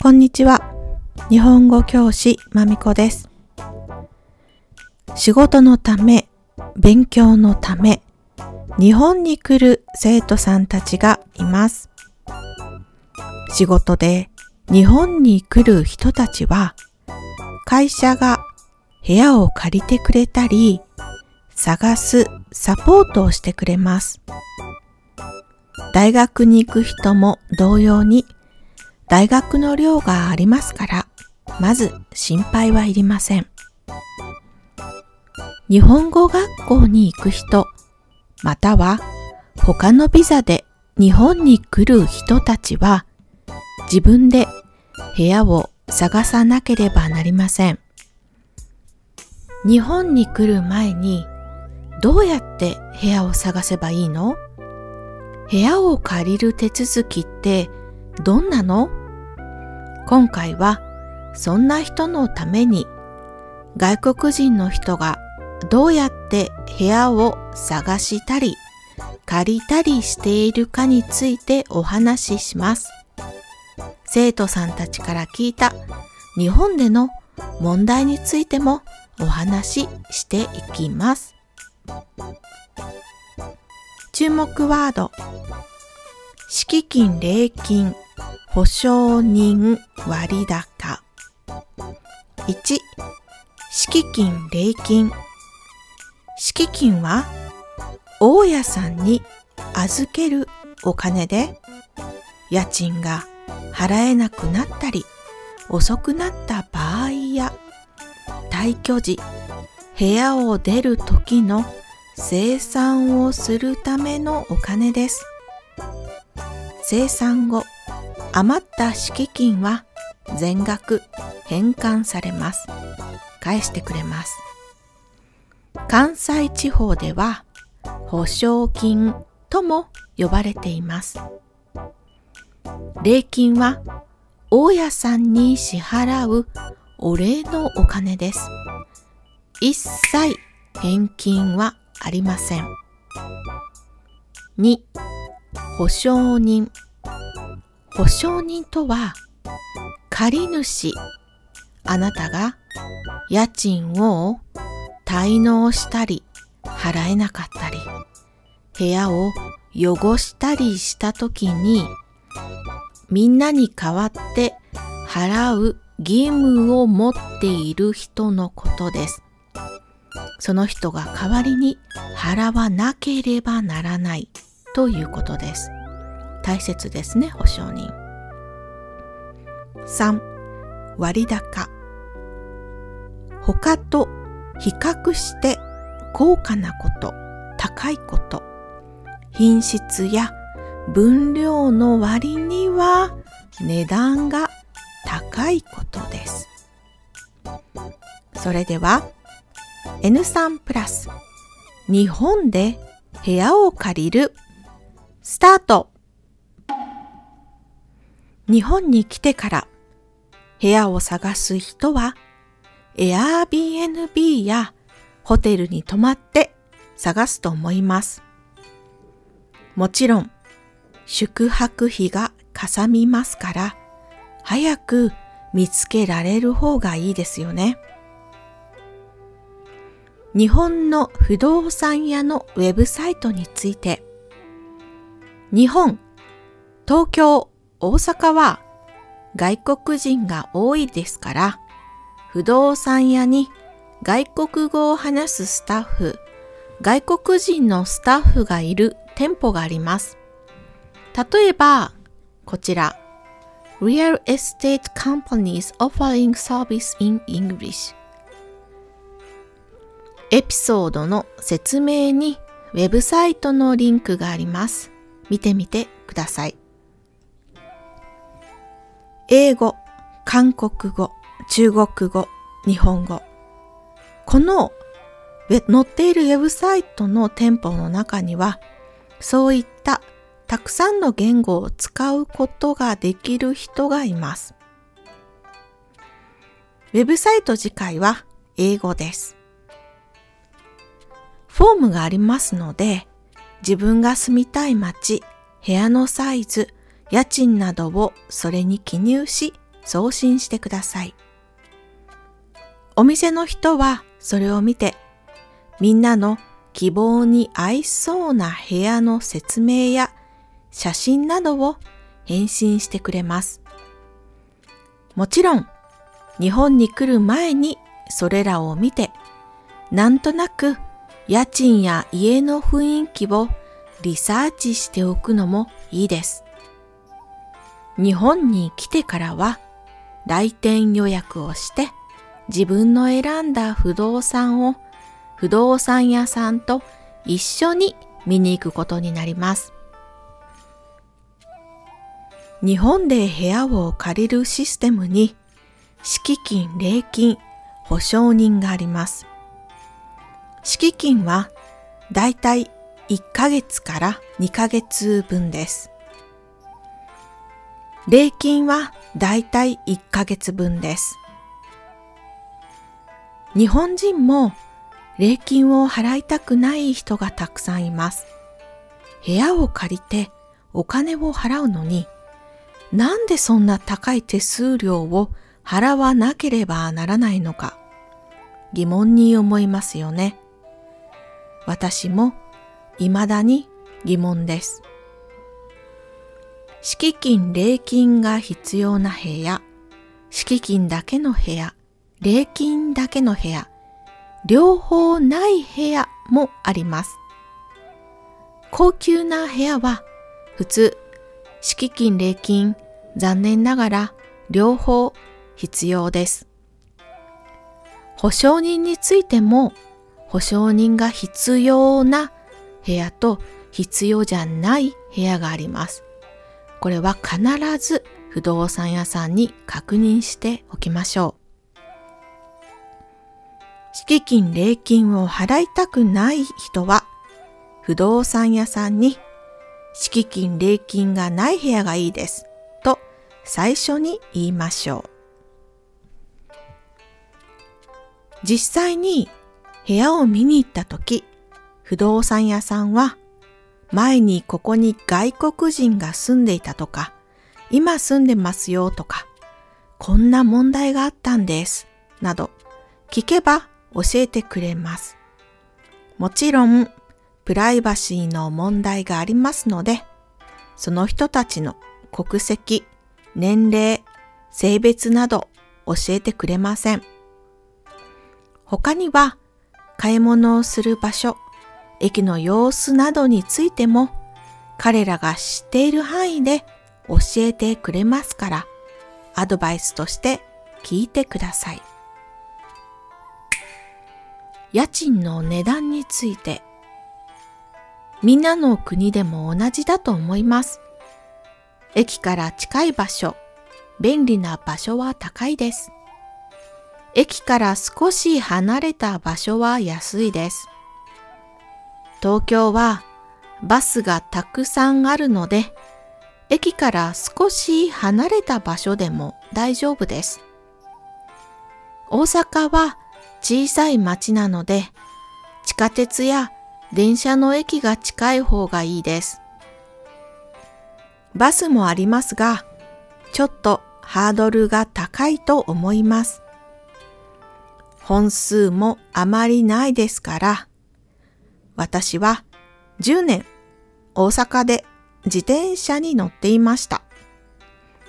こんにちは。日本語教師まみこです。仕事のため、勉強のため、日本に来る生徒さんたちがいます。仕事で日本に来る人たちは、会社が部屋を借りてくれたり、探すサポートをしてくれます。大学に行く人も同様に大学の寮がありますから、まず心配はいりません。日本語学校に行く人、または他のビザで日本に来る人たちは、自分で部屋を探さなければなりません。日本に来る前にどうやって部屋を探せばいいの？部屋を借りる手続きってどんなの？今回はそんな人のために外国人の人がどうやって部屋を探したり借りたりしているかについてお話しします。生徒さんたちから聞いた日本での問題についてもお話ししていきます。注目ワード。敷金礼金保証人割高。1敷金礼金。敷金は大家さんに預けるお金で家賃が払えなくなったり遅くなった場合や退去時部屋を出る時の生産をするためのお金です。生産後余った敷金は全額返還されます。返してくれます。関西地方では保証金とも呼ばれています。礼金は大家さんに支払うお礼のお金です。一切返金はありません。2. 保証人保証人とは借主あなたが家賃を滞納したり払えなかったり部屋を汚したりした時にみんなに代わって払う義務を持っている人のことです。その人が代わりに払わなければならないということです。大切ですね、保証人。3. 割高他と比較して高価なこと、高いこと、品質や分量の割には値段が高いことです。それでは N3 プラス日本で部屋を借りるスタート日本に来てから部屋を探す人は Airbnb やホテルに泊まって探すと思います。もちろん宿泊費がかさみますから早く見つけられる方がいいですよね。日本の不動産屋のウェブサイトについて。日本、東京、大阪は外国人が多いですから不動産屋に外国語を話すスタッフ、外国人のスタッフがいる店舗があります。例えば、こちら、Real Estate Companies Offering Service in English エピソードの説明にウェブサイトのリンクがあります。見てみてください。英語、韓国語、中国語、日本語。この載っているウェブサイトの店舗の中には、そういったたくさんの言語を使うことができる人がいます。ウェブサイト次回は英語です。フォームがありますので、自分が住みたい街、部屋のサイズ、家賃などをそれに記入し送信してください。お店の人はそれを見てみんなの希望に合いそうな部屋の説明や写真などを返信してくれます。もちろん日本に来る前にそれらを見てなんとなく家賃や家の雰囲気をリサーチしておくのもいいです。日本に来てからは来店予約をして自分の選んだ不動産を不動産屋さんと一緒に見に行くことになります。日本で部屋を借りるシステムに敷金、礼金、保証人があります。敷金はだいたい1ヶ月から2ヶ月分です。礼金はだいたい1ヶ月分です。日本人も礼金を払いたくない人がたくさんいます。部屋を借りてお金を払うのに、なんでそんな高い手数料を払わなければならないのか、疑問に思いますよね。私も未だに疑問です。敷金、礼金が必要な部屋、敷金だけの部屋、礼金だけの部屋、両方ない部屋もあります。高級な部屋は普通、敷金、礼金、残念ながら両方必要です。保証人についても保証人が必要な部屋と必要じゃない部屋があります。これは必ず不動産屋さんに確認しておきましょう。敷金、礼金を払いたくない人は、不動産屋さんに、敷金、礼金がない部屋がいいです。と、最初に言いましょう。実際に部屋を見に行った時、不動産屋さんは、前にここに外国人が住んでいたとか、今住んでますよとか、こんな問題があったんです、など、聞けば教えてくれます。もちろん、プライバシーの問題がありますので、その人たちの国籍、年齢、性別など教えてくれません。他には、買い物をする場所、駅の様子などについても、彼らが知っている範囲で教えてくれますから、アドバイスとして聞いてください。家賃の値段についてみんなの国でも同じだと思います。駅から近い場所、便利な場所は高いです。駅から少し離れた場所は安いです。東京はバスがたくさんあるので、駅から少し離れた場所でも大丈夫です。大阪は小さい町なので、地下鉄や電車の駅が近い方がいいです。バスもありますが、ちょっとハードルが高いと思います。本数もあまりないですから、私は10年大阪で自転車に乗っていました。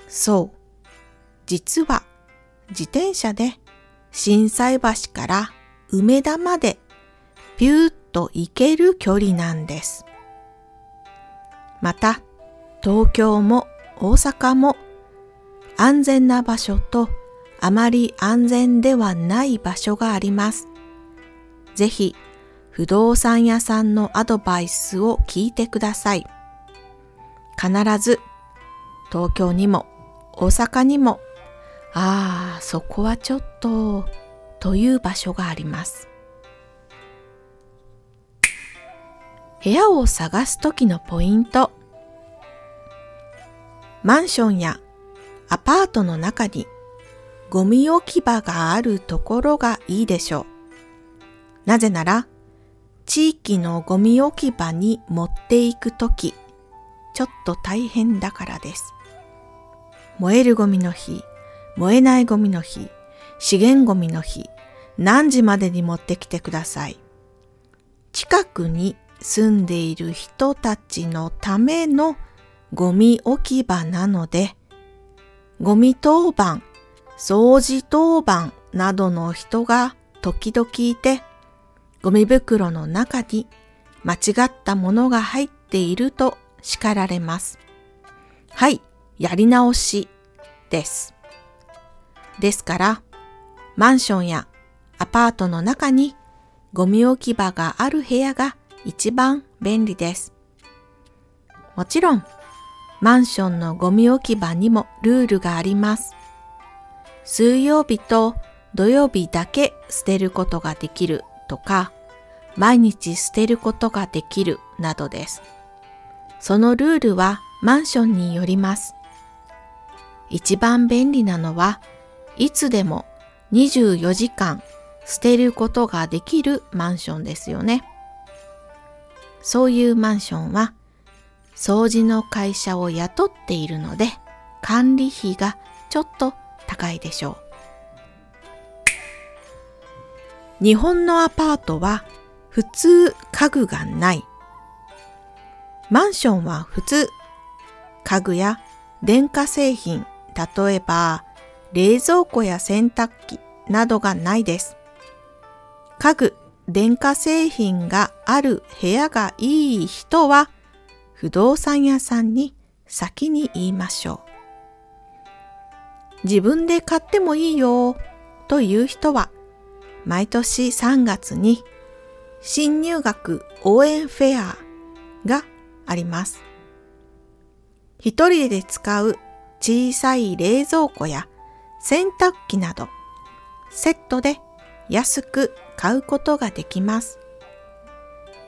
そう、実は自転車で心斎橋から梅田までピューッと行ける距離なんです。また、東京も大阪も安全な場所とあまり安全ではない場所があります。ぜひ、不動産屋さんのアドバイスを聞いてください。必ず、東京にも大阪にもああ、そこはちょっと、という場所があります。部屋を探すときのポイント。マンションやアパートの中にゴミ置き場があるところがいいでしょう。なぜなら、地域のゴミ置き場に持っていくとき、ちょっと大変だからです。燃えるゴミの日、燃えないゴミの日、資源ゴミの日、何時までに持ってきてください。近くに住んでいる人たちのためのゴミ置き場なので、ゴミ当番、掃除当番などの人が時々いて、ゴミ袋の中に間違ったものが入っていると叱られます。はい、やり直しです。ですから、マンションやアパートの中にゴミ置き場がある部屋が一番便利です。もちろん、マンションのゴミ置き場にもルールがあります。水曜日と土曜日だけ捨てることができるとか、毎日捨てることができるなどです。そのルールはマンションによります。一番便利なのはいつでも24時間捨てることができるマンションですよね。そういうマンションは掃除の会社を雇っているので管理費がちょっと高いでしょう。日本のアパートは普通家具がない。マンションは普通家具や電化製品、例えば冷蔵庫や洗濯機などがないです。家具、電化製品がある部屋がいい人は不動産屋さんに先に言いましょう。自分で買ってもいいよという人は毎年3月に新入学応援フェアがあります。一人で使う小さい冷蔵庫や洗濯機などセットで安く買うことができます。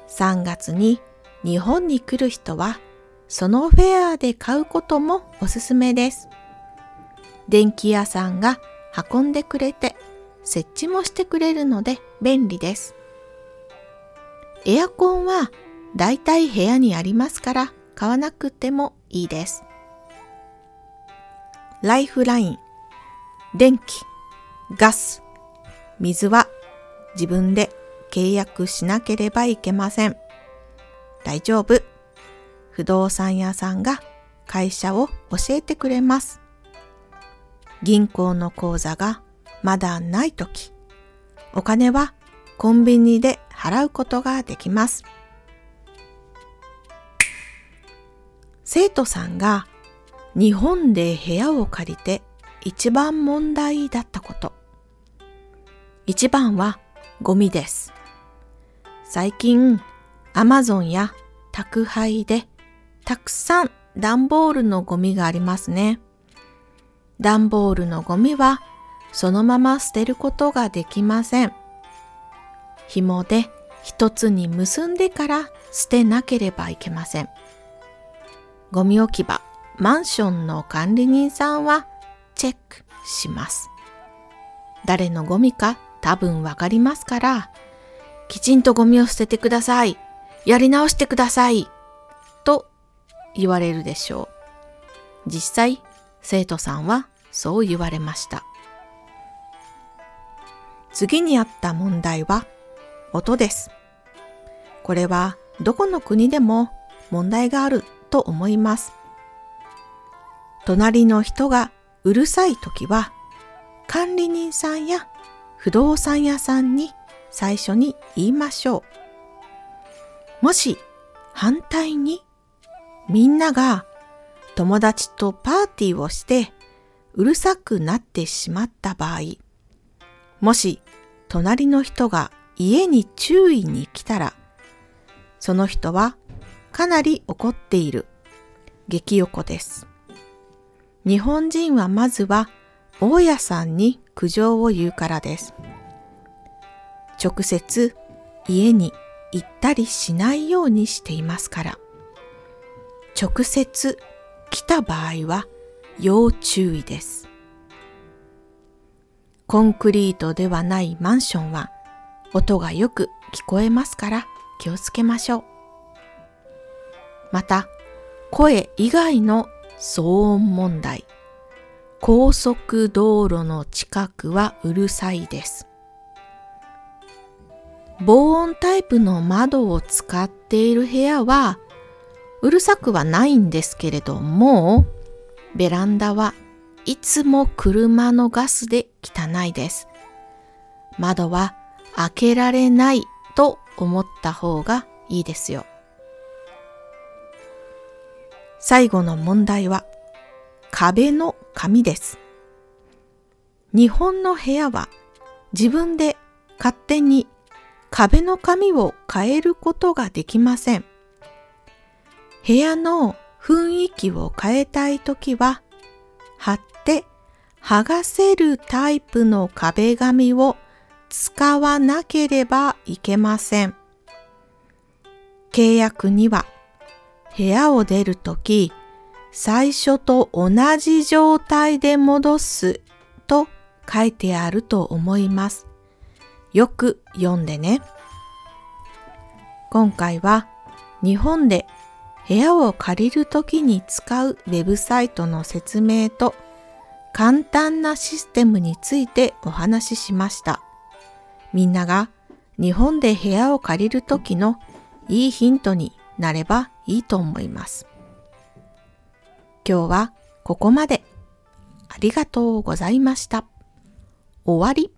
3月に日本に来る人はそのフェアで買うこともおすすめです。電気屋さんが運んでくれて設置もしてくれるので便利です。エアコンはだいたい部屋にありますから買わなくてもいいです。ライフライン、電気、ガス、水は自分で契約しなければいけません。大丈夫。不動産屋さんが会社を教えてくれます。銀行の口座がまだないとき、お金はコンビニで払うことができます。生徒さんが日本で部屋を借りて一番問題だったこと。一番はゴミです。最近、アマゾンや宅配でたくさん段ボールのゴミがありますね。段ボールのゴミはそのまま捨てることができません。紐で一つに結んでから捨てなければいけません。ゴミ置き場、マンションの管理人さんはチェックします。誰のゴミか多分わかりますから、きちんとゴミを捨ててください。やり直してください。と言われるでしょう。実際、生徒さんはそう言われました。次にあった問題は音です。これはどこの国でも問題があると思います。隣の人がうるさい時は管理人さんや不動産屋さんに最初に言いましょう。もし反対にみんなが友達とパーティーをしてうるさくなってしまった場合、もし隣の人が家に注意に来たら、その人はかなり怒っている激横です。日本人はまずは大家さんに苦情を言うからです。直接家に行ったりしないようにしていますから。直接来た場合は要注意です。コンクリートではないマンションは音がよく聞こえますから気をつけましょう。また、声以外の騒音問題。高速道路の近くはうるさいです。防音タイプの窓を使っている部屋はうるさくはないんですけれども、ベランダはいつも車のガスで汚いです。窓は開けられないと思った方がいいですよ。最後の問題は壁の紙です。日本の部屋は自分で勝手に壁の紙を変えることができません。部屋の雰囲気を変えたいときは貼って剥がせるタイプの壁紙を使わなければいけません。契約には部屋を出るとき最初と同じ状態で戻すと書いてあると思います。よく読んでね。今回は日本で部屋を借りるときに使うウェブサイトの説明と簡単なシステムについてお話ししました。みんなが日本で部屋を借りるときのいいヒントになればいいと思います。今日はここまで。ありがとうございました。終わり。